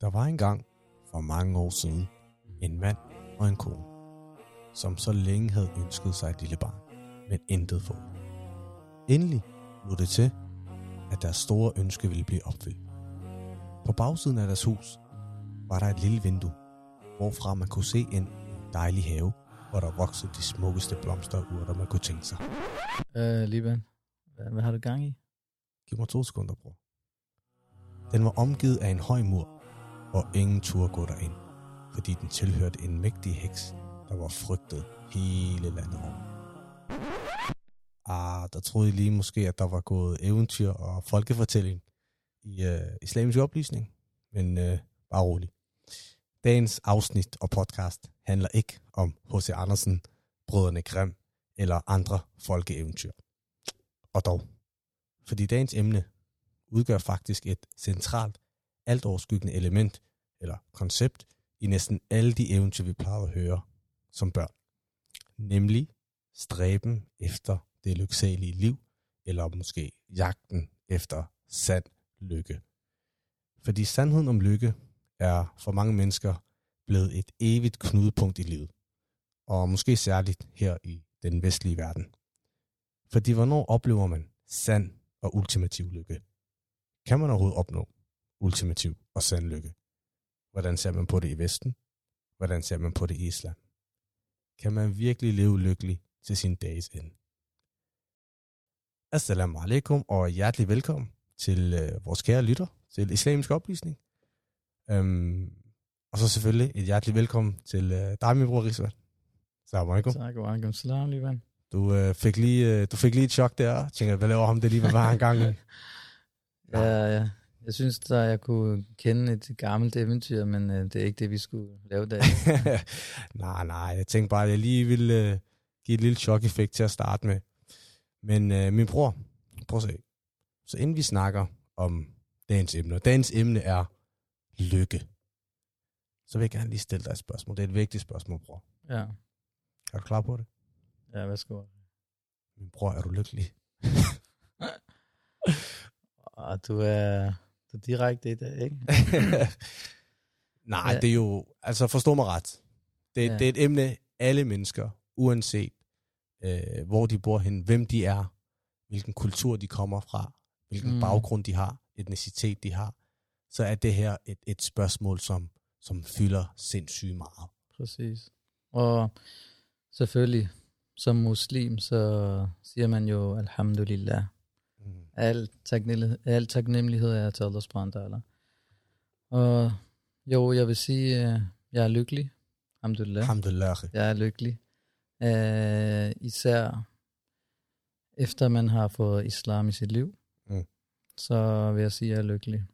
Der var engang, for mange år siden, en mand og en kone, som så længe havde ønsket sig et lille barn, men intet fået. Endelig lå det til, at deres store ønske ville blive opfyldt. På bagsiden af deres hus var der et lille vindue, hvorfra man kunne se en dejlig have, hvor der voksede de smukkeste blomster og urter, man kunne tænke sig. Øh, Liban, hvad, hvad har du gang i? Giv mig to sekunder, bror. Den var omgivet af en høj mur, og ingen turde gå derind, fordi den tilhørte en mægtig heks, der var frygtet hele landet over. Ah, der troede I lige måske, at der var gået eventyr og folkefortælling i øh, islamisk oplysning, men øh, bare rolig. Dagens afsnit og podcast handler ikke om H.C. Andersen, Brødrene Grimm eller andre folkeeventyr. Og dog, fordi dagens emne udgør faktisk et centralt, altoverskyggende element eller koncept i næsten alle de eventyr, vi plejer at høre som børn. Nemlig stræben efter det lyksalige liv, eller måske jagten efter sand lykke. Fordi sandheden om lykke er for mange mennesker blevet et evigt knudepunkt i livet. Og måske særligt her i den vestlige verden. Fordi hvornår oplever man sand og ultimativ lykke? Kan man overhovedet opnå ultimativ og sand lykke? Hvordan ser man på det i Vesten? Hvordan ser man på det i Islam? Kan man virkelig leve lykkelig til sin dages ende? Assalamu alaikum og hjertelig velkommen til øh, vores kære lytter til Islamisk Oplysning. Øhm, og så selvfølgelig et hjertelig velkommen til øh, dig, min bror Rizwan. Assalamu alaikum. Tak og alaikum salam, Liban. Du, øh, fik lige, øh, du fik lige et chok der. Tænker, hvad laver ham det lige, hvad var han gang i? Ja, ja. Jeg synes, at jeg kunne kende et gammelt eventyr, men øh, det er ikke det, vi skulle lave der. nej, nej, jeg tænkte bare, at jeg lige ville øh, give et lille chok-effekt til at starte med. Men øh, min bror, prøv at se. Så inden vi snakker om dagens emne, og dagens emne er lykke, så vil jeg gerne lige stille dig et spørgsmål. Det er et vigtigt spørgsmål, bror. ja. Er du klar på det? Ja, værsgo. Min bror, er du lykkelig? Og du er, er direkte i det, ikke? Nej, Ja. det er jo, altså forstå mig ret. Det, ja. Det er et emne, alle mennesker, uanset øh, hvor de bor hen, hvem de er, hvilken kultur de kommer fra, hvilken. Mm. baggrund de har, etnicitet de har, så er det her et, et spørgsmål, som, som fylder sindssygt meget. Præcis. Og selvfølgelig, som muslim, så siger man jo alhamdulillah. Al taknemmelighed, al taknemmelighed er til Allah subhanahu wa ta'ala. Og jo, jeg vil sige, øh, jeg er lykkelig. Alhamdulillah. Alhamdulillah. Jeg er lykkelig. Uh, især efter man har fået islam i sit liv, Mm. så vil jeg sige, at jeg er lykkelig.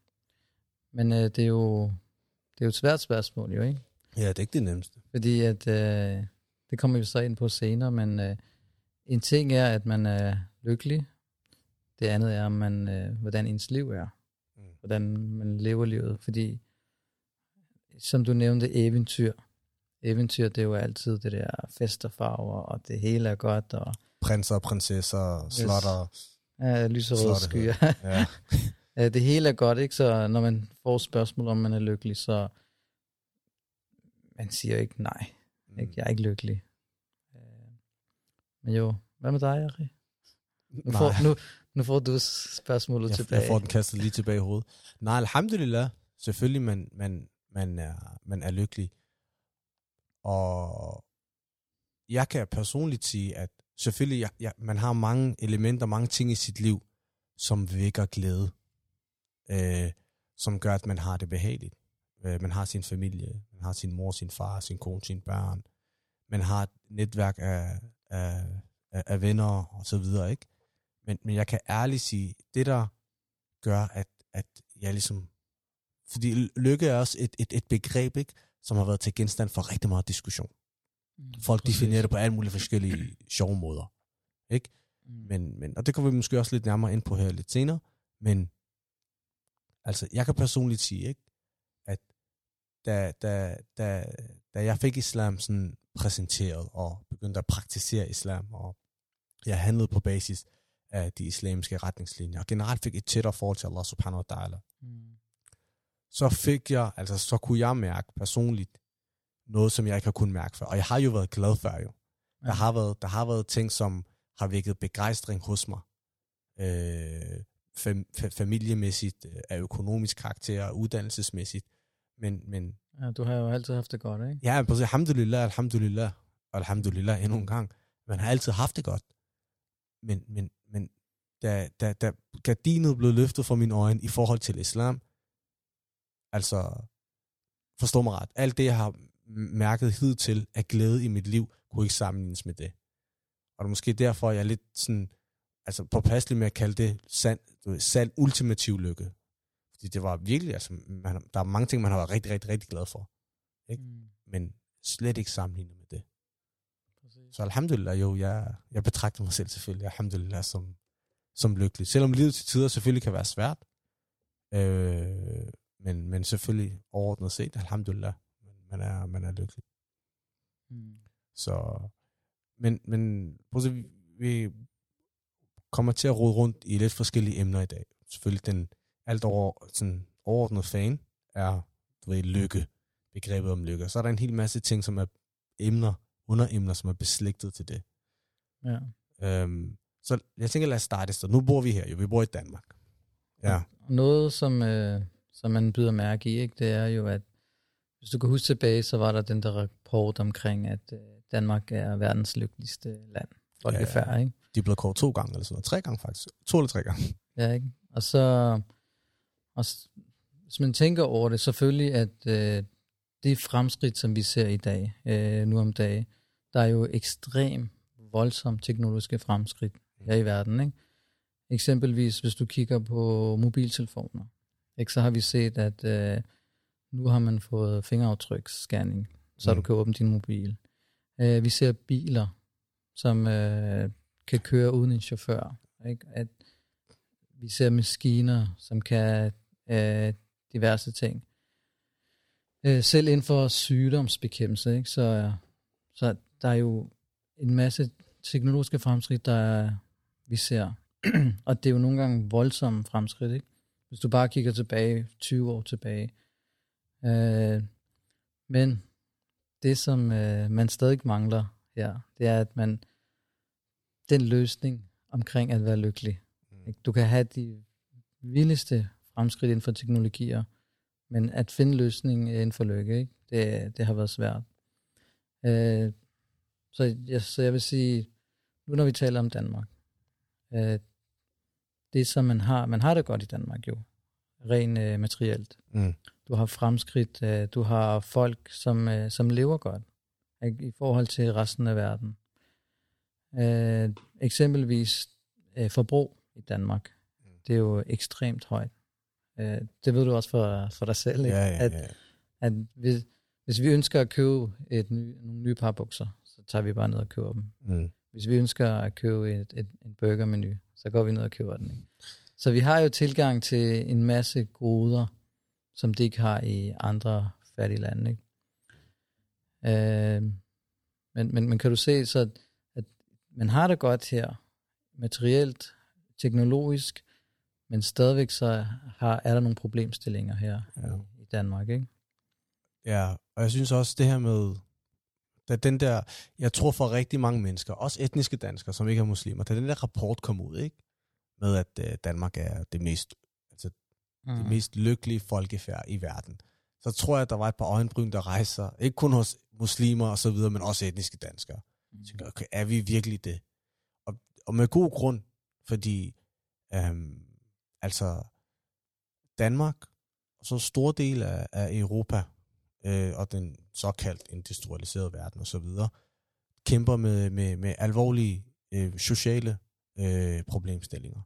Men uh, det er jo det er jo et svært spørgsmål, jo ikke? Ja, det er ikke det nemmeste. Fordi at, øh, det kommer vi så ind på senere, men øh, en ting er, at man er lykkelig. Det andet er, man, øh, hvordan ens liv er. Mm. Hvordan man lever livet. Fordi, som du nævnte, eventyr. Eventyr, det er jo altid det der fest og farver, og det hele er godt, og Prinser og prinsesser, slotter. ja, lyserøde skyer. Ja. Det hele er godt, ikke? Så når man får spørgsmål, om man er lykkelig, så man siger ikke nej. Mm. Ikke? Jeg er ikke lykkelig. Øh, Men jo, hvad med dig, Ari? Nu får, nu, nu får du spørgsmålet jeg, tilbage. jeg får den kastet lige tilbage i hovedet. Nej, alhamdulillah. Selvfølgelig, man, man, man, er, man er lykkelig. Og jeg kan personligt sige, at selvfølgelig, jeg, jeg, man har mange elementer, mange ting i sit liv, som vækker glæde. Øh, som gør, at man har det behageligt. Øh, man har sin familie, man har sin mor, sin far, sin kone, sine børn. Man har et netværk af, af, af, af venner og så videre, ikke? Men, men jeg kan ærligt sige, det der gør, at, at jeg ligesom... Fordi lykke er også et, et, et begreb, ikke? som har været til genstand for rigtig meget diskussion. Mm, Folk præcis. definerer det på alle mulige forskellige sjove måder. Ikke? Mm. Men, men, og det kommer vi måske også lidt nærmere ind på her lidt senere. Men altså, jeg kan personligt sige, ikke, at da, da, da, da jeg fik islam sådan præsenteret og begyndte at praktisere islam, og jeg handlede på basis af de islamiske retningslinjer, og generelt fik et tættere forhold til Allah subhanahu wa ta'ala, Mm. så fik jeg, altså så kunne jeg mærke personligt noget, som jeg ikke har kunnet mærke før. Og jeg har jo været glad før jo. Der, har været, der har været ting, som har vækket begejstring hos mig. Øh, fam, familiemæssigt, øh, af økonomisk karakter, uddannelsesmæssigt. Men, men Ja, du har jo altid haft det godt, ikke? Ja, præcis. Alhamdulillah, alhamdulillah, og alhamdulillah endnu en gang. Man har altid haft det godt. Men, men da, da, da gardinet blev løftet fra mine øjne i forhold til islam, altså, forstå mig ret, alt det, jeg har mærket hidtil af glæde i mit liv, kunne ikke sammenlignes med det. Og det er måske derfor, jeg er lidt sådan, altså påpasselig med at kalde det sand, sand ultimativ lykke. Fordi det var virkelig, altså, man, der er mange ting, man har været rigtig, rigtig, rigtig glad for. Ikke? Mm. Men slet ikke sammenlignet med det. Præcis. Så alhamdulillah, jo, jeg, jeg betragter mig selv selvfølgelig, alhamdulillah, som, som lykkelig. Selvom livet til tider selvfølgelig kan være svært, øh, men, men selvfølgelig overordnet set, alhamdulillah, man er, man er lykkelig. Mm. Så, men, men prøv at se, vi kommer til at rode rundt i lidt forskellige emner i dag. Selvfølgelig den alt over, sådan overordnet fan er du ved, lykke, begrebet om lykke. Så er der en hel masse ting, som er emner, underemner, som er beslægtet til det. Ja. Øhm, så jeg tænker, lad os starte Så Nu bor vi her, jo. Vi bor i Danmark. Ja. Noget, som, øh, som man byder mærke i, ikke, det er jo, at hvis du kan huske tilbage, så var der den der rapport omkring, at øh, Danmark er verdens lykkeligste land. Folkefærd, ja, ja. ikke? De er blevet kort to gange, eller sådan noget. Tre gange faktisk. To eller tre gange. Ja, ikke? Og så, og hvis man tænker over det, selvfølgelig, at øh, det fremskridt, som vi ser i dag, øh, nu om dagen, der er jo ekstrem voldsomme teknologiske fremskridt her i verden. Ikke? Eksempelvis, hvis du kigger på mobiltelefoner, ikke, så har vi set, at øh, nu har man fået fingeraftryksscanning, så mm. du kan åbne din mobil. Øh, vi ser biler, som øh, kan køre uden en chauffør. Ikke? At vi ser maskiner, som kan øh, diverse ting. Øh, selv inden for sygdomsbekæmpelse, ikke? Så, så der er jo en masse teknologiske fremskridt, der vi ser. og det er jo nogle gange voldsomme fremskridt, ikke? Hvis du bare kigger tilbage, 20 år tilbage. Øh, men det, som øh, man stadig mangler her, det er, at man den løsning omkring at være lykkelig. Mm. Ikke? Du kan have de vildeste fremskridt inden for teknologier, men at finde løsning inden for lykke, ikke? Det, det har været svært. Øh, så, jeg, så jeg vil sige, nu når vi taler om Danmark, øh, det som man har, man har det godt i Danmark jo, rent øh, materielt. Mm. Du har fremskridt, øh, du har folk, som, øh, som lever godt ikke? i forhold til resten af verden. Øh, eksempelvis øh, forbrug i Danmark, mm. det er jo ekstremt højt. Øh, det ved du også for, for dig selv, ikke? Ja, ja, ja. At, at hvis, hvis vi ønsker at købe et ny, nogle nye par bukser, så tager vi bare ned og køber dem. Mm. Hvis vi ønsker at købe et, et, en burgermenu, så går vi ned og køber den. Ikke? Så vi har jo tilgang til en masse goder, som de ikke har i andre fattige lande. Ikke? Øh, men, men, men kan du se, så at man har det godt her, materielt, teknologisk, men stadigvæk så har, er der nogle problemstillinger her ja. i Danmark, ikke? Ja, og jeg synes også det her med, da den der, jeg tror for rigtig mange mennesker, også etniske danskere, som ikke er muslimer, da den der rapport kom ud, ikke? Med at uh, Danmark er det mest, altså, mm. det mest lykkelige folkefærd i verden. Så tror jeg, at der var et par øjenbryn, der rejser, ikke kun hos muslimer og så videre, men også etniske danskere. Mm. Tænker, okay, er vi virkelig det? Og, og med god grund, fordi øhm, altså Danmark og så stor del af, af Europa øh, og den såkaldt industrialiserede verden og så videre, kæmper med, med, med alvorlige øh, sociale øh, problemstillinger.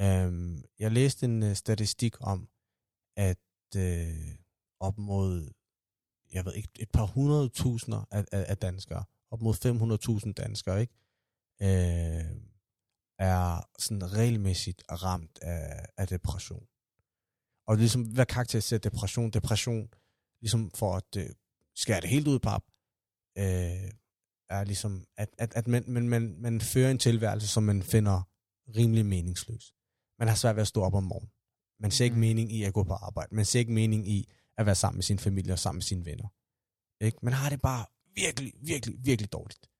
Um, jeg læste en uh, statistik om, at øh, op mod, jeg ved ikke, et par hundrede tusinder af, af, af danskere, op mod 500.000 danskere, ikke? Øh, er sådan regelmæssigt ramt af, af depression. Og ligesom, hvad karakteriserer depression? Depression, ligesom for at uh, skære det helt ud pap, uh, er ligesom, at, at, at man, man, man, man fører en tilværelse, som man finder rimelig meningsløs. Man har svært ved at stå op om morgenen. Man ser ikke Mm. mening i at gå på arbejde. Man ser ikke mening i at være sammen med sin familie og sammen med sine venner. Ikke? Man har det bare virkelig, virkelig, virkelig dårligt.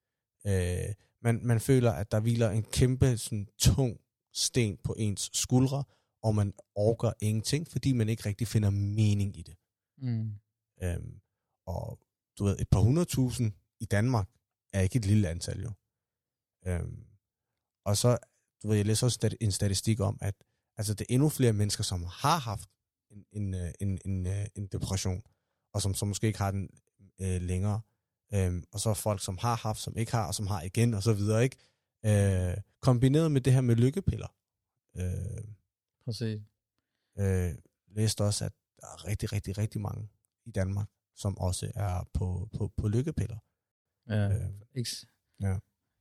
Øh, man, man føler, at der hviler en kæmpe sådan, tung sten på ens skuldre, og man orker ingenting, fordi man ikke rigtig finder mening i det. Mm. Øhm, og du ved, et par hundredtusind i Danmark er ikke et lille antal jo. Øhm, og så, du ved, jeg læser også en statistik om, at altså, det er endnu flere mennesker, som har haft en, en, øh, en, en, øh, en depression, og som, som måske ikke har den øh, længere. Øhm, og så er folk, som har haft, som ikke har, og som har igen, og så videre, ikke? Øh, kombineret med det her med lykkepiller. Øh, Præcis. øh, læste også, at der er rigtig, rigtig, rigtig mange i Danmark, som også er på, på, på lykkepiller. Ja. Øh, Eks- Ja.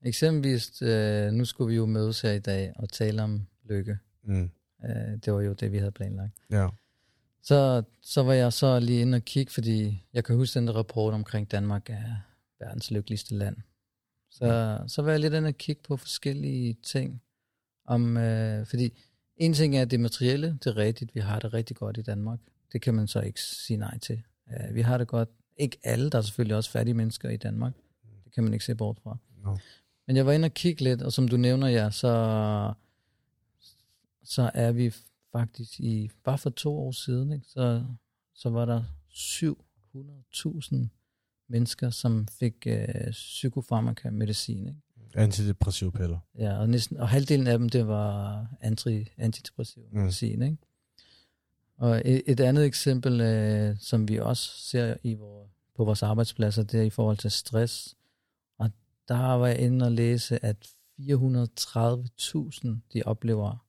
Eksempelvis, øh, nu skulle vi jo mødes her i dag og tale om lykke. mm, Øh, det var jo det, vi havde planlagt. ja. Så, så var jeg så lige inde og kigge, fordi jeg kan huske den der rapport omkring Danmark er verdens lykkeligste land. Så, så var jeg lidt inde og kigge på forskellige ting. Om, øh, fordi en ting er det materielle, det er rigtigt, vi har det rigtig godt i Danmark. Det kan man så ikke sige nej til. Øh, vi har det godt. Ikke alle, der er selvfølgelig også fattige mennesker i Danmark. Det kan man ikke se bort fra. No. Men jeg var inde og kigge lidt, og som du nævner, ja, så, så er vi faktisk i, bare for to år siden, ikke, så, så var der 700.000 mennesker, som fik øh, psykofarmaka medicin. Ikke? Antidepressive piller. Ja, og, næsten, og halvdelen af dem, det var anti, antidepressiv Mm. medicin. Ikke? Og et, et andet eksempel, øh, som vi også ser i vor, på vores arbejdspladser, det er i forhold til stress. Og der var jeg inde og læse, at 430.000, de oplever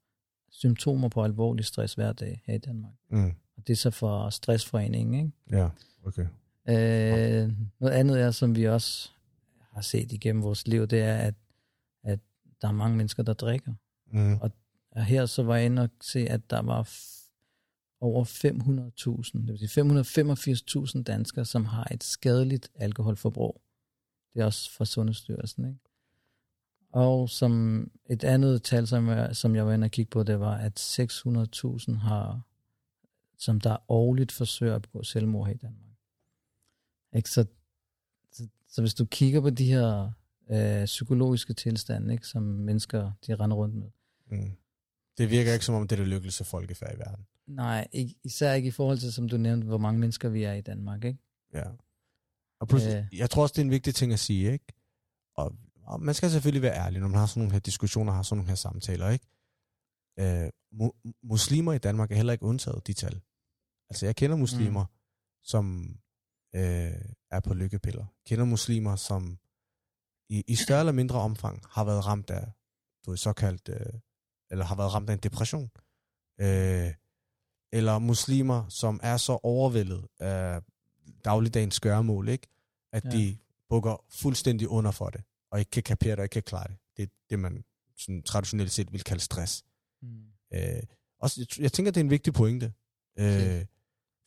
symptomer på alvorlig stress hver dag her i Danmark. Mm. Og det er så for stressforeningen, ikke? Ja, okay. Øh, noget andet er, som vi også har set igennem vores liv, det er, at, at der er mange mennesker, der drikker. Mm. Og her så var jeg inde og se, at der var over 500.000, det vil sige 585.000 danskere, som har et skadeligt alkoholforbrug. Det er også fra Sundhedsstyrelsen, ikke? Og som et andet tal, som jeg, som jeg var inde og kigge på, det var, at 600.000 har, som der årligt forsøger at begå selvmord her i Danmark. Ikke? Så, så, så hvis du kigger på de her øh, psykologiske tilstande, ikke, som mennesker de render rundt med, Mm. Det virker ikke som om, det er det lykkeligste folkefærd i verden. Nej, ikke, især ikke i forhold til, som du nævnte, hvor mange mennesker vi er i Danmark, ikke? Ja. Og pludselig, Øh. jeg tror også, det er en vigtig ting at sige, ikke? Og, og man skal selvfølgelig være ærlig, når man har sådan nogle her diskussioner, har sådan nogle her samtaler, ikke? Øh, mu- muslimer i Danmark er heller ikke undtaget de tal. Altså, jeg kender muslimer, mm. som øh, er på lykkepiller. Kender muslimer, som i, i større eller mindre omfang har været ramt af, du ved, såkaldt, øh, eller har været ramt af en depression. Øh, eller muslimer, som er så overvældet af dagligdagens gøremål, ikke? at Ja. de bukker fuldstændig under for det, og ikke kan kapere det, og ikke kan klare det. Det er det, man sådan traditionelt set vil kalde stress. Mm. Øh, også, jeg, jeg tænker, det er en vigtig pointe. Øh,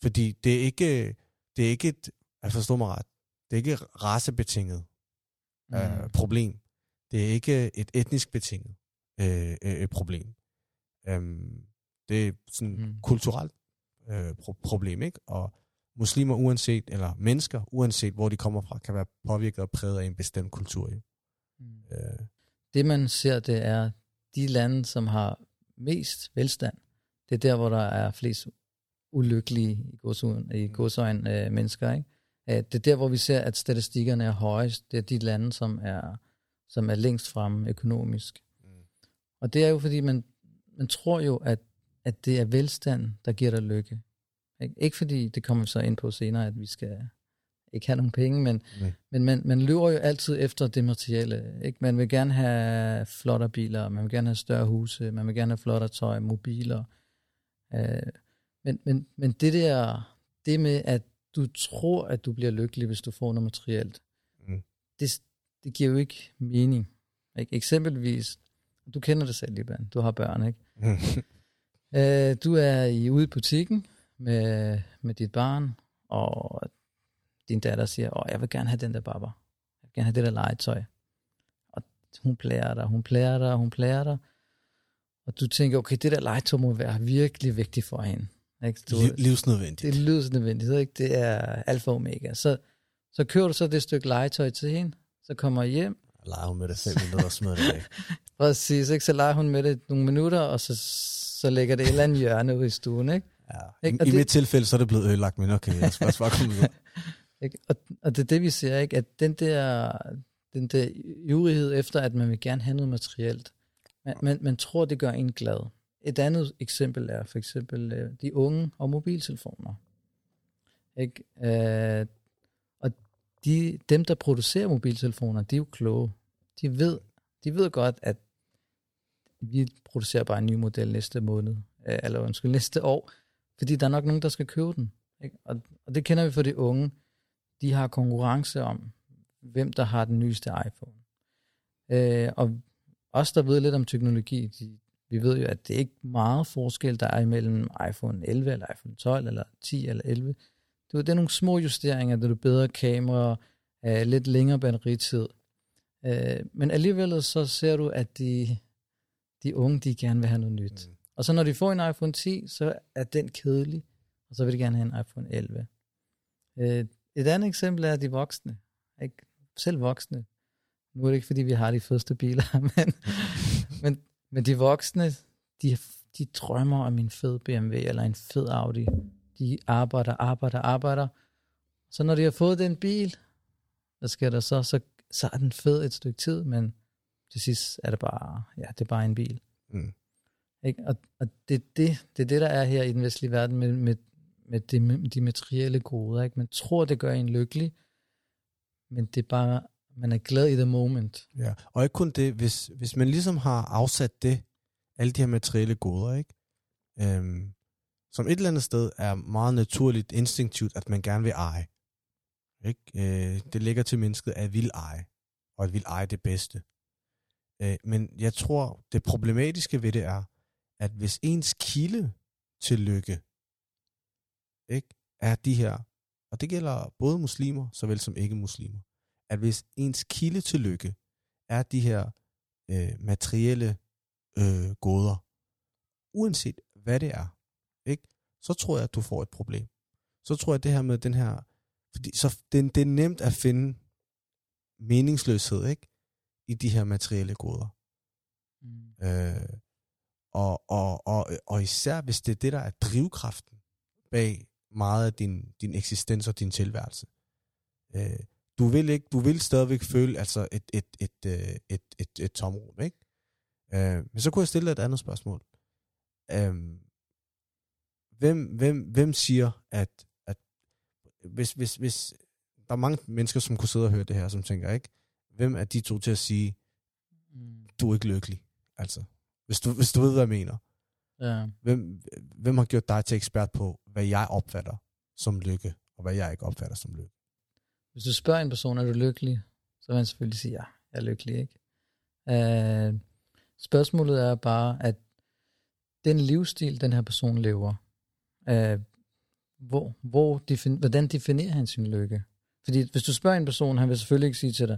fordi det er ikke, det er ikke et, jeg forstår mig ret, det er ikke racebetinget øh, Mm. problem. Det er ikke et etnisk betinget øh, øh, problem. Øhm, det er sådan Mm. kulturelt øh, pro- problem, ikke? Og muslimer uanset, eller mennesker uanset hvor de kommer fra, kan være påvirket og præget af en bestemt kultur. Jo. Mm. Øh, Det man ser, det er de lande, som har mest velstand. Det er der, hvor der er flest ulykkelige i godsøjen, i godsøjen øh, mennesker. Ikke? Øh, Det er der, hvor vi ser, at statistikkerne er højest. Det er de lande, som er, som er længst fremme økonomisk. Mm. Og det er jo, fordi man, man tror jo, at, at det er velstand, der giver dig lykke. Ikke, ikke fordi, det kommer vi så ind på senere, at vi skal ikke have nogen penge, men, Nej. men man, man løber jo altid efter det materielle. Ikke? Man vil gerne have flottere biler, man vil gerne have større huse, man vil gerne have flottere tøj, mobiler. Øh, men, men, men det der, det med, at du tror, at du bliver lykkelig, hvis du får noget materielt, Mm. det, det giver jo ikke mening. Ikke? Eksempelvis, du kender det selv, Liban, du har børn, ikke? Øh, du er i, ude i butikken med, med dit barn, og din datter siger, åh, jeg vil gerne have den der baba. Jeg vil gerne have det der legetøj. Og hun plærer dig, hun plærer dig, hun plærer dig. og du tænker, okay, det der legetøj må være virkelig vigtigt for hende. Ikke? Du, Liv, livsnødvendigt. det er livsnødvendigt, ikke? det er alfa og omega. Så, så kører du så det stykke legetøj til hende, så kommer hjem, Leger hun med det fem minutter og smider det væk. præcis, ikke? så leger hun med det nogle minutter, og så, så lægger det et eller andet hjørne ude i stuen. Ikke? Ja. Ikke? I, Og I det- mit tilfælde, så er det blevet ødelagt, men okay, jeg skal også bare komme ud. Ikke? Og, og det er det, vi ser, ikke? at den der, den der ivrighed efter, at man vil gerne have noget materielt, man, man, man tror, det gør en glad. Et andet eksempel er for eksempel øh, de unge og mobiltelefoner. Ikke? Øh, og de, dem, der producerer mobiltelefoner, de er jo kloge. De ved, de ved godt, at vi producerer bare en ny model næste måned, øh, eller undskyld, næste år, fordi der er nok nogen, der skal købe den. Ikke? Og, og det kender vi for de unge. De har konkurrence om, hvem der har den nyeste iPhone. Øh, og os, der ved lidt om teknologi, de, vi ved jo, at det er ikke meget forskel, der er imellem iPhone 11 eller iPhone 12 eller 10 eller 11. Det er, det er nogle små justeringer, der er bedre kamera, øh, lidt længere batteritid. Øh, men alligevel så ser du, at de, de unge, de gerne vil have noget nyt. Mm. Og så når de får en iPhone 10, så er den kedelig, og så vil de gerne have en iPhone 11. Øh, et andet eksempel er de voksne. Ikke? Selv voksne. Nu er det ikke, fordi vi har de første biler, men, men, men de voksne, de, de drømmer om en fed BMW eller en fed Audi. De arbejder, arbejder, arbejder. Så når de har fået den bil, hvad sker der så? Så, så er den fed et stykke tid, men til sidst er det bare, ja, det er bare en bil. Mm. Ikke? Og, og det, er det, det er det, der er her i den vestlige verden med, med, med, de, med de materielle goder. Ikke? Man tror, det gør en lykkelig, men det er bare, man er glad i the moment. Ja, og ikke kun det, hvis, hvis man ligesom har afsat det, alle de her materielle goder, ikke? Øhm, som et eller andet sted er meget naturligt, instinktivt, at man gerne vil eje. Ikke? Øh, det ligger til mennesket, at vil eje, og at vil eje det bedste. Øh, men jeg tror, det problematiske ved det er, at hvis ens kilde til lykke, ikke, er de her, og det gælder både muslimer, såvel som ikke-muslimer, at hvis ens kilde til lykke er de her øh, materielle øh, goder, uanset hvad det er, ikke, så tror jeg, at du får et problem. Så tror jeg, at det her med den her, fordi så det, det er nemt at finde meningsløshed, ikke, i de her materielle goder. Mm. Øh, og, og, og, og især hvis det er det, der er drivkraften bag meget af din, din eksistens og din tilværelse. Øh, du vil ikke, du vil stadigvæk føle altså et, et, et, et, et, et, et tomrum, ikke? Øh, men så kunne jeg stille et andet spørgsmål. Øh, hvem, hvem, hvem siger, at, at hvis, hvis, hvis der er mange mennesker, som kunne sidde og høre det her, som tænker, ikke? Hvem er de to til at sige, Mm. du er ikke lykkelig? Altså, hvis du, hvis du ved, hvad jeg mener. Ja. Hvem, hvem har gjort dig til ekspert på, hvad jeg opfatter som lykke, og hvad jeg ikke opfatter som lykke? Hvis du spørger en person, er du lykkelig? Så vil han selvfølgelig sige, ja, jeg er lykkelig, ikke? Uh, spørgsmålet er bare, at den livsstil, den her person lever, uh, hvor, hvor defin- hvordan definerer han sin lykke? Fordi hvis du spørger en person, han vil selvfølgelig ikke sige til dig,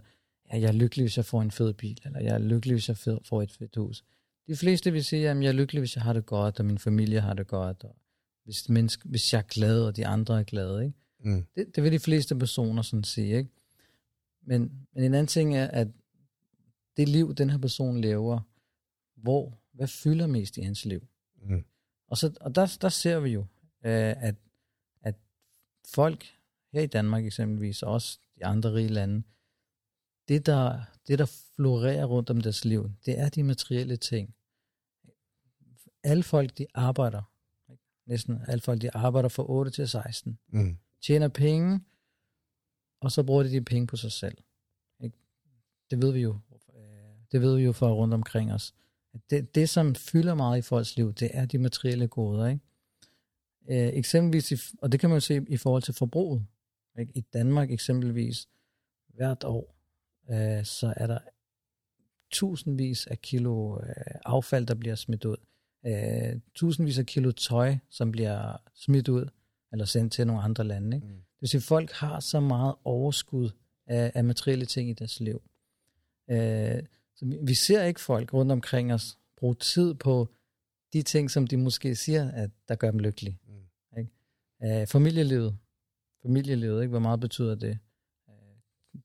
ja, jeg er lykkelig, hvis jeg får en fed bil, eller jeg er lykkelig, hvis jeg får et fedt hus. De fleste vil sige, at jeg er lykkelig, hvis jeg har det godt, og min familie har det godt, og hvis, menneske, hvis jeg er glad, og de andre er glade, ikke? Mm. Det, det vil de fleste personer sådan sige, ikke? Men, men en anden ting er, at det liv, den her person lever, hvor, hvad fylder mest i hans liv? Mm. Og, så, og der, der ser vi jo, øh, at, at folk her i Danmark eksempelvis, og også de andre rige lande, det der, det der florerer rundt om deres liv, det er de materielle ting. Alle folk, de arbejder. Næsten alle folk, de arbejder fra 8 til 16 Mm. tjener penge, og så bruger de de penge på sig selv. Ikke? Det ved vi jo. øh, Det ved vi jo fra rundt omkring os. Det, det, som fylder meget i folks liv, det er de materielle goder. Ikke? Øh, eksempelvis, i, og det kan man jo se i forhold til forbruget. Ikke? I Danmark eksempelvis, hvert år, øh, så er der tusindvis af kilo øh, affald, der bliver smidt ud. Øh, tusindvis af kilo tøj, som bliver smidt ud, eller sendt til nogle andre lande. Ikke? Mm. Det vil sige, at folk har så meget overskud af, af materielle ting i deres liv. Øh, så vi, vi ser ikke folk rundt omkring os bruge tid på de ting, som de måske siger, at der gør dem lykkelige. Mm. Ikke? Uh, familielivet. Familielivet, ikke? hvor meget betyder det?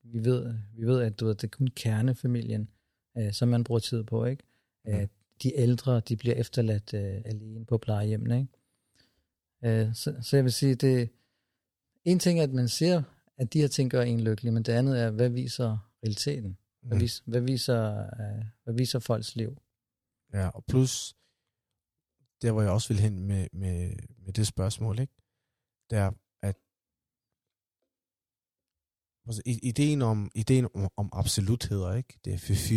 Vi, ved, vi ved, at du ved, det er kun kernefamilien, uh, som man bruger tid på. Ikke? Mm. de ældre, de bliver efterladt uh, alene på plejehjemmene. Ikke? Uh, så, så jeg vil sige, det en ting er, at man ser, at de her ting gør en lykkelig, men det andet er, hvad viser realiteten? Hvad, Mm. vis, hvad, viser, uh, hvad viser folks liv? Ja, og plus, der hvor jeg også vil hen med, med, med det spørgsmål, ikke? det er, at altså, ideen om, ideen om, om absolutheder, ikke? det er fy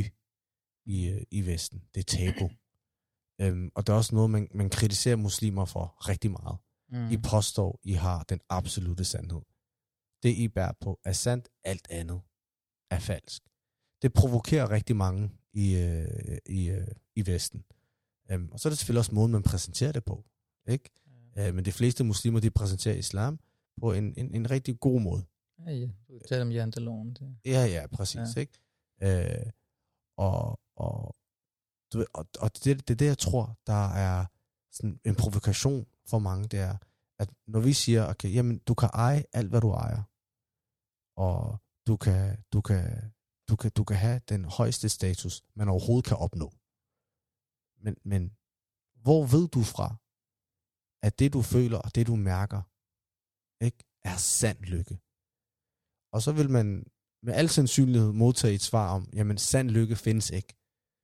i, øh, i Vesten. Det er tabu. øhm, og det er også noget, man, man kritiserer muslimer for rigtig meget. Mm. I påstår, I har den absolute sandhed. Det, I bærer på, er sandt. Alt andet er falsk. Det provokerer rigtig mange i, øh, i, øh, i Vesten. Øhm, og så er det selvfølgelig også måden, man præsenterer det på. Ikke? Øh, men de fleste muslimer, de præsenterer islam på en, en, en rigtig god måde. Ja, ja. Du taler om janteloven. Det. Ja, ja, præcis. Ja. Ikke? Øh, og, og, du ved, og, og det, det er det, jeg tror, der er sådan en provokation for mange, det er, at når vi siger, okay, jamen, du kan eje alt, hvad du ejer, og du kan, du kan, du kan, du kan have den højeste status, man overhovedet kan opnå. Men, men hvor ved du fra, at det, du føler og det, du mærker, ikke, er sand lykke? Og så vil man med al sandsynlighed modtage et svar om, jamen sand lykke findes ikke.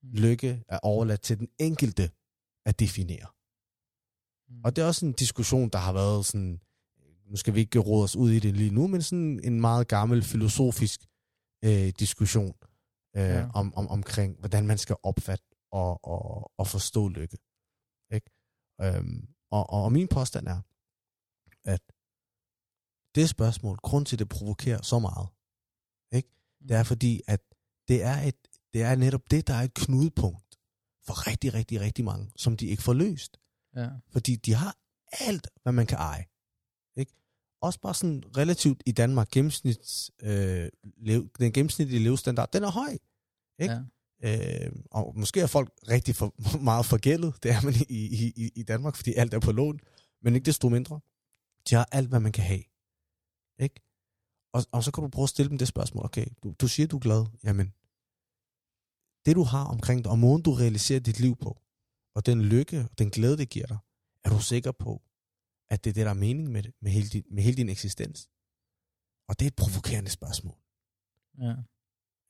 Mm. Lykke er overladt til den enkelte at definere. Mm. Og det er også en diskussion, der har været sådan, nu skal vi ikke råde os ud i det lige nu, men sådan en meget gammel filosofisk øh, diskussion øh, Ja. ja. om, om, omkring, hvordan man skal opfatte og, og, og forstå lykke. Ikke? Øhm, og, og, og min påstand er, at det spørgsmål, grund til, at det provokerer så meget, ikke? det er fordi, at det er, et, det er netop det, der er et knudepunkt for rigtig, rigtig, rigtig mange, som de ikke får løst. Ja. Fordi de har alt, hvad man kan eje. Ikke? Også bare sådan relativt i Danmark, gennemsnits, øh, lev, den gennemsnitlige levestandard, den er høj. Ikke? Ja. Øh, og måske er folk rigtig for, meget forgældet, det er man i, i, i, i Danmark, fordi alt er på lån, men ikke desto mindre. De har alt, hvad man kan have. Ikke? Og, og så kan du prøve at stille dem det spørgsmål, okay, du, du siger, du er glad, jamen, det du har omkring dig, og måden du realiserer dit liv på, og den lykke, og den glæde, det giver dig, er du sikker på, at det er det, der er mening med det, med hele din, med hele din eksistens? Og det er et provokerende spørgsmål. Ja.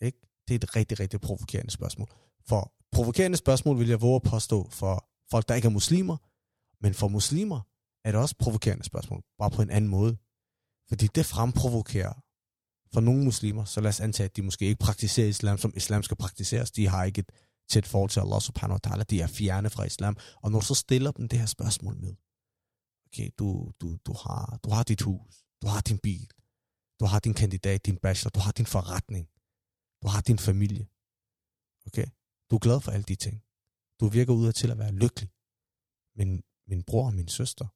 Ikke? Det er et rigtig, rigtig provokerende spørgsmål. For provokerende spørgsmål vil jeg våge at påstå for folk, der ikke er muslimer, men for muslimer er det også provokerende spørgsmål, bare på en anden måde. Fordi det fremprovokerer for nogle muslimer, så lad os antage, at de måske ikke praktiserer islam, som islam skal praktiseres. De har ikke et tæt forhold til Allah subhanahu wa ta'ala. De er fjerne fra islam. Og når du så stiller dem det her spørgsmål med, okay, du, du, du, har, du har dit hus, du har din bil, du har din kandidat, din bachelor, du har din forretning, du har din familie. Okay? Du er glad for alle de ting. Du virker ud af til at være lykkelig. Men min bror og min søster,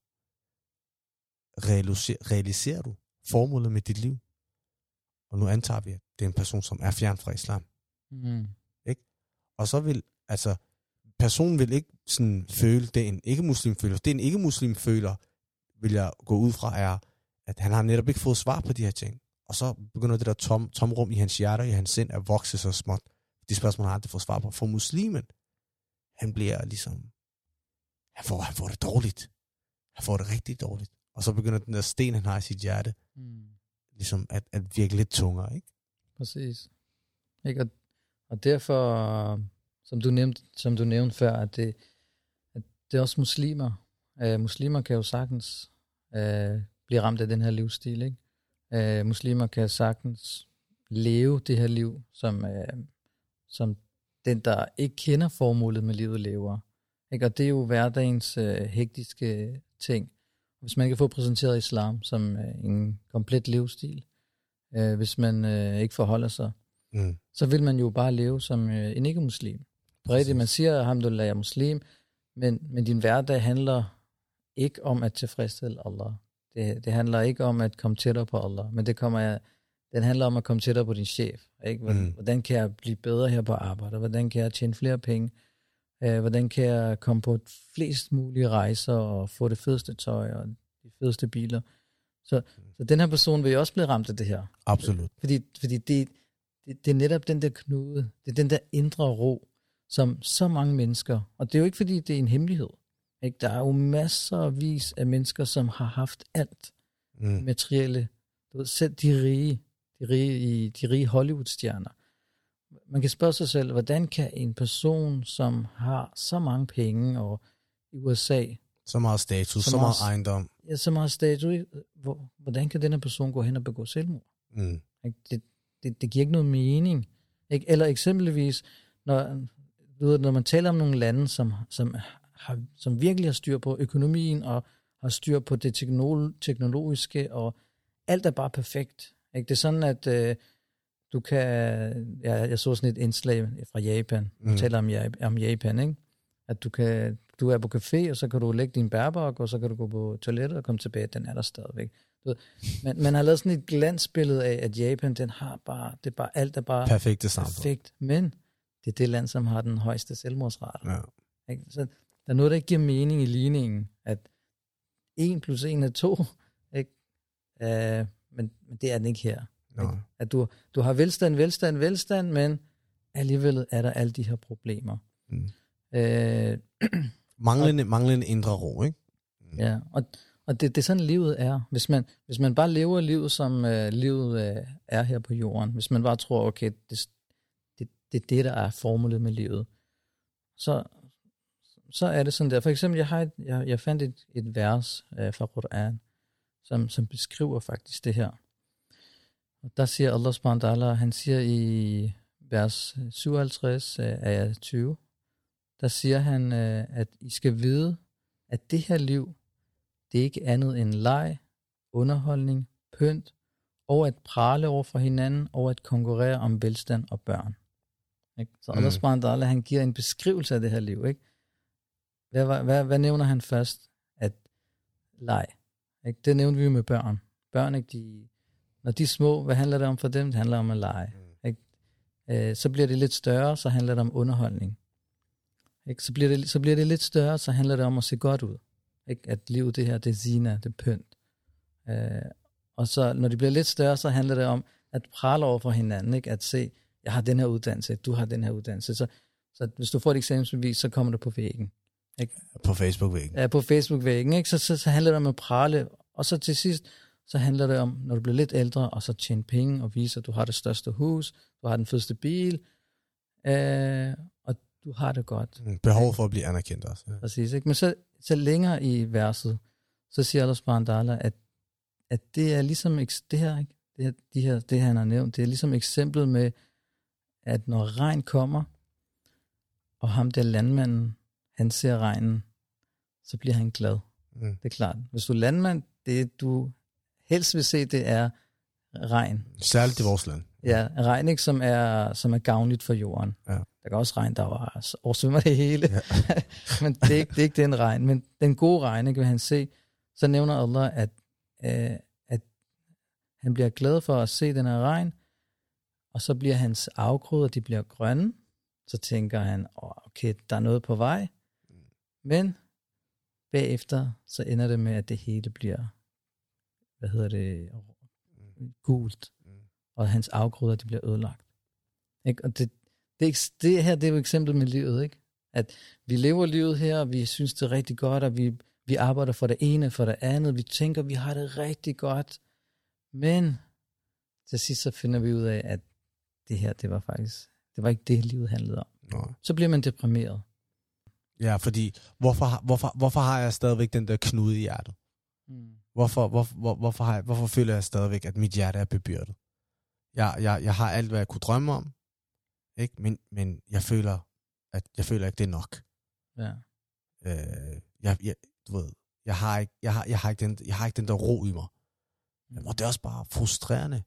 realiserer, realiserer du formålet med dit liv? Og nu antager vi, at det er en person, som er fjern fra islam. Mm. Og så vil, altså, personen vil ikke sådan føle, det en ikke-muslim føler. Det en ikke-muslim føler, vil jeg gå ud fra, er, at han har netop ikke fået svar på de her ting. Og så begynder det der tom, tomrum i hans hjerte, i hans sind, at vokse så småt. De spørgsmål, han aldrig fået svar på. For muslimen, han bliver ligesom, han får, han får det dårligt. Han får det rigtig dårligt. Og så begynder den der sten, han har i sit hjerte, Mm. ligesom at, at virke lidt tungere, ikke? Præcis. Ikke? Og, og derfor, som du nævnte, som du nævnte før, at det, at det er også muslimer. Uh, muslimer kan jo sagtens uh, blive ramt af den her livsstil. Ikke? Uh, muslimer kan sagtens leve det her liv, som, uh, som den, der ikke kender formålet med livet, lever. Ikke? Og det er jo hverdagens uh, hektiske ting. Hvis man kan få præsenteret islam som uh, en komplet livsstil, uh, hvis man uh, ikke forholder sig Mm. så vil man jo bare leve som øh, en ikke-muslim. Rigtigt, man siger, alhamdulillah, jeg er muslim, men, men din hverdag handler ikke om at tilfredsstille Allah. Det, det handler ikke om at komme tættere på Allah, men det kommer, den handler om at komme tættere på din chef. Ikke? Hvordan, Mm. hvordan kan jeg blive bedre her på arbejde? Hvordan kan jeg tjene flere penge? Øh, hvordan kan jeg komme på flest mulige rejser og få det fedeste tøj og de fedeste biler. Så, så den her person vil jo også blive ramt af det her. Absolut. Fordi, fordi det, det, det er netop den der knude, det er den der indre ro, som så mange mennesker, og det er jo ikke fordi, det er en hemmelighed. Ikke? Der er jo masser vis af mennesker, som har haft alt Mm. materielle. Du ved, selv de rige, de rige, i, de rige Hollywood-stjerner. Man kan spørge sig selv, hvordan kan en person, som har så mange penge, og i USA, Så meget status, Så så, meget- meget ejendom. ja, så meget status, hvor, hvordan kan denne person gå hen og begå selvmord? Mm. Det, det, det giver ikke noget mening. Ikke? Eller eksempelvis, når, du ved, når man taler om nogle lande, som, som, har, som virkelig har styr på økonomien, og har styr på det teknolo- teknologiske, og alt er bare perfekt. Ikke? Det er sådan, at øh, du kan... Ja, jeg så sådan et indslag fra Japan. Mm. taler om, om Japan, ikke? At du kan... Du er på café, og så kan du lægge din bærbok, og så kan du gå på toilettet og komme tilbage. Den er der stadigvæk. Du ved, man, man har lavet sådan et glansbillede af, at Japan, den har bare, det er bare, alt er bare Perfekte samfund. perfekt. Men det er det land, som har den højeste selvmordsrate. Ja. Ikke? Så der er noget, der ikke giver mening i ligningen, at 1 plus 1 er 2, ikke? Uh, men, men det er den ikke her. Nå. At du, du har velstand, velstand, velstand, men alligevel er der alle de her problemer. Mm. Uh, Manglende, manglende indre ro, ikke? Ja, og, og det, det er sådan, livet er. Hvis man, hvis man bare lever livet, som øh, livet øh, er her på jorden, hvis man bare tror, okay, det, det, det er det, der er formålet med livet, så, så er det sådan der. For eksempel, jeg, har et, jeg, jeg fandt et, et vers øh, fra Quran, som, som beskriver faktisk det her. Og der siger Allah subhanahu wa ta'ala, han siger i vers 57 øh, af 20, der siger han, øh, at I skal vide, at det her liv, det er ikke andet end leg, underholdning, pynt, og at prale over for hinanden, og at konkurrere om velstand og børn. Ikke? Så Allah Mm. subhanahu han giver en beskrivelse af det her liv. Ikke? Hvad, hvad, hvad, hvad nævner han først? At leg. Ikke? Det nævnte vi jo med børn. Børn, ikke? De, når de er små, hvad handler det om for dem? Det handler om at lege. Ikke? Øh, så bliver det lidt større, så handler det om underholdning. Ikke? Så, bliver det, så bliver det lidt større, så handler det om at se godt ud. Ikke? At livet det her, det er zina, det er pynt. Øh, og så når de bliver lidt større, så handler det om at prale over for hinanden. Ikke? At se, jeg har den her uddannelse, du har den her uddannelse. Så, så hvis du får et eksamensbevis, så kommer det på væggen. På Facebook-væggen. Ja, på Facebook-væggen. Ikke? Så, så, så handler det om at prale. Og så til sidst, så handler det om, når du bliver lidt ældre, og så tjene penge og vise, at du har det største hus, du har den fedeste bil, øh, og du har det godt. Mm. Behov for at blive anerkendt også. Ja. Præcis, ikke? Men så, så længere i verset, så siger Allah subhanahu at, at det er ligesom det her, ikke? Det, her, de her, det han har nævnt, det er ligesom eksemplet med, at når regn kommer, og ham der landmanden, han ser regnen, så bliver han glad. Mm. Det er klart. Hvis du er landmand, det du helst vil se, det er regn. Særligt i vores land. Ja, regn, ikke, som er, som er gavnligt for jorden. Ja. Der kan også regn, der var- oversvømmer det hele. Ja. men det er, ikke, det er ikke den regn. Men den gode regn, ikke, vil han se, så nævner Allah, at, øh, at han bliver glad for at se den her regn, og så bliver hans afgrøder, de bliver grønne. Så tænker han, oh, okay, der er noget på vej. Men bagefter, så ender det med, at det hele bliver, hvad hedder det, gult. Og hans afgrøder, de bliver ødelagt. Ikke? Og det, det, er det her, det er jo eksemplet med livet, ikke? At vi lever livet her, og vi synes, det er rigtig godt, og vi, vi arbejder for det ene, for det andet. Vi tænker, vi har det rigtig godt. Men til sidst så finder vi ud af, at det her, det var faktisk, det var ikke det, livet handlede om. Nå. Så bliver man deprimeret. Ja, fordi hvorfor, hvorfor, hvorfor har jeg stadigvæk den der knude i hjertet? Mm. Hvorfor, hvor, hvor, hvorfor, har jeg, hvorfor føler jeg stadigvæk, at mit hjerte er bebyrdet? Jeg, jeg, jeg har alt, hvad jeg kunne drømme om, ikke? Men, men jeg føler, at jeg føler ikke, det er nok. Ja. Øh, jeg, jeg, du ved, jeg har, ikke, jeg, har, jeg, har ikke den, jeg har ikke den der ro i mig. Mm. Og det er også bare frustrerende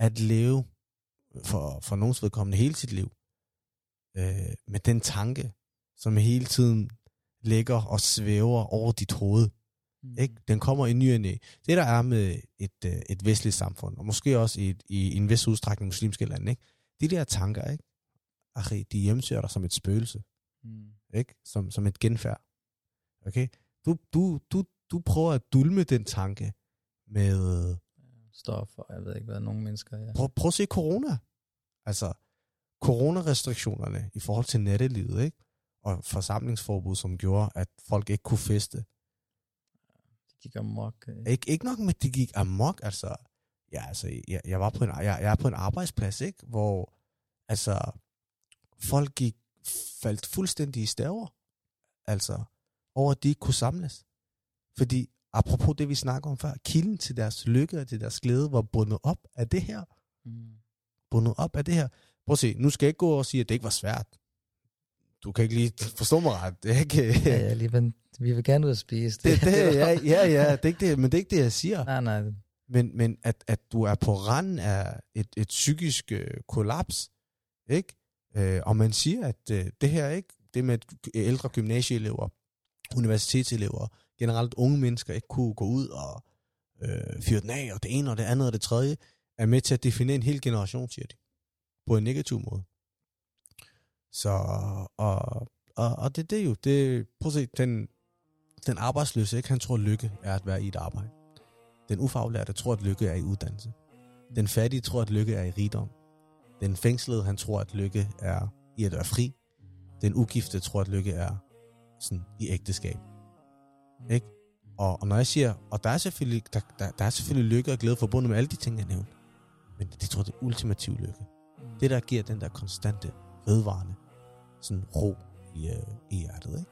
at leve for, for nogens vedkommende hele sit liv øh, med den tanke, som hele tiden ligger og svæver over dit hoved. Mm. Ikke? Den kommer i ny. Det der er med et, øh, et vestligt samfund, og måske også i, et, i en vis udstrækning muslimske lande, ikke? de der tanker, ikke? Ach, de hjemsøger dig som et spøgelse. Mm. ikke? Som, som et genfærd. Okay? Du, du, du, du prøver at dulme den tanke med... Stoffer, jeg ved ikke hvad, nogle mennesker, ja. Prøv, prøv at se corona. Altså, coronarestriktionerne i forhold til nattelivet, ikke? Og forsamlingsforbud, som gjorde, at folk ikke kunne feste. Gik amok. øh. Ikke, ikke nok med, at de gik amok, altså... Ja, altså, jeg, jeg var på en, jeg, jeg er på en arbejdsplads, ikke? Hvor, altså, folk gik, faldt fuldstændig i staver. Altså, over at de ikke kunne samles. Fordi, apropos det, vi snakker om før, kilden til deres lykke og til deres glæde var bundet op af det her. Mm. bundet op af det her. Prøv at se, nu skal jeg ikke gå og sige, at det ikke var svært. Du kan ikke lige forstå mig ret. Det er ikke... Ja, ja, lige, men vi vil gerne ud og spise. det, det, ja, ja, ja, det er ikke det, men det er ikke det, jeg siger. Nej, nej. Men, men at, at du er på randen af et, et psykisk øh, kollaps, ikke? Øh, og man siger, at øh, det her ikke, det med at ældre gymnasieelever, universitetselever, generelt unge mennesker ikke kunne gå ud og øh, fyre den af, og det ene og det andet og det tredje, er med til at definere en hel generation, siger de. På en negativ måde. Så, og, og, og det, det er jo, det, prøv at se, den, den arbejdsløse, ikke, han tror, at lykke er at være i et arbejde. Den ufaglærte tror, at lykke er i uddannelse. Den fattige tror, at lykke er i rigdom. Den fængslede, han tror, at lykke er i at være fri. Den ugifte tror, at lykke er sådan i ægteskab. Ikke? Og, og når jeg siger, og der er selvfølgelig, der, der, der er selvfølgelig lykke og glæde forbundet med alle de ting, jeg nævnte. Men det tror jeg, det er ultimativ lykke. Det, der giver den der konstante, vedvarende, sådan ro i, øh, i hjertet, ikke?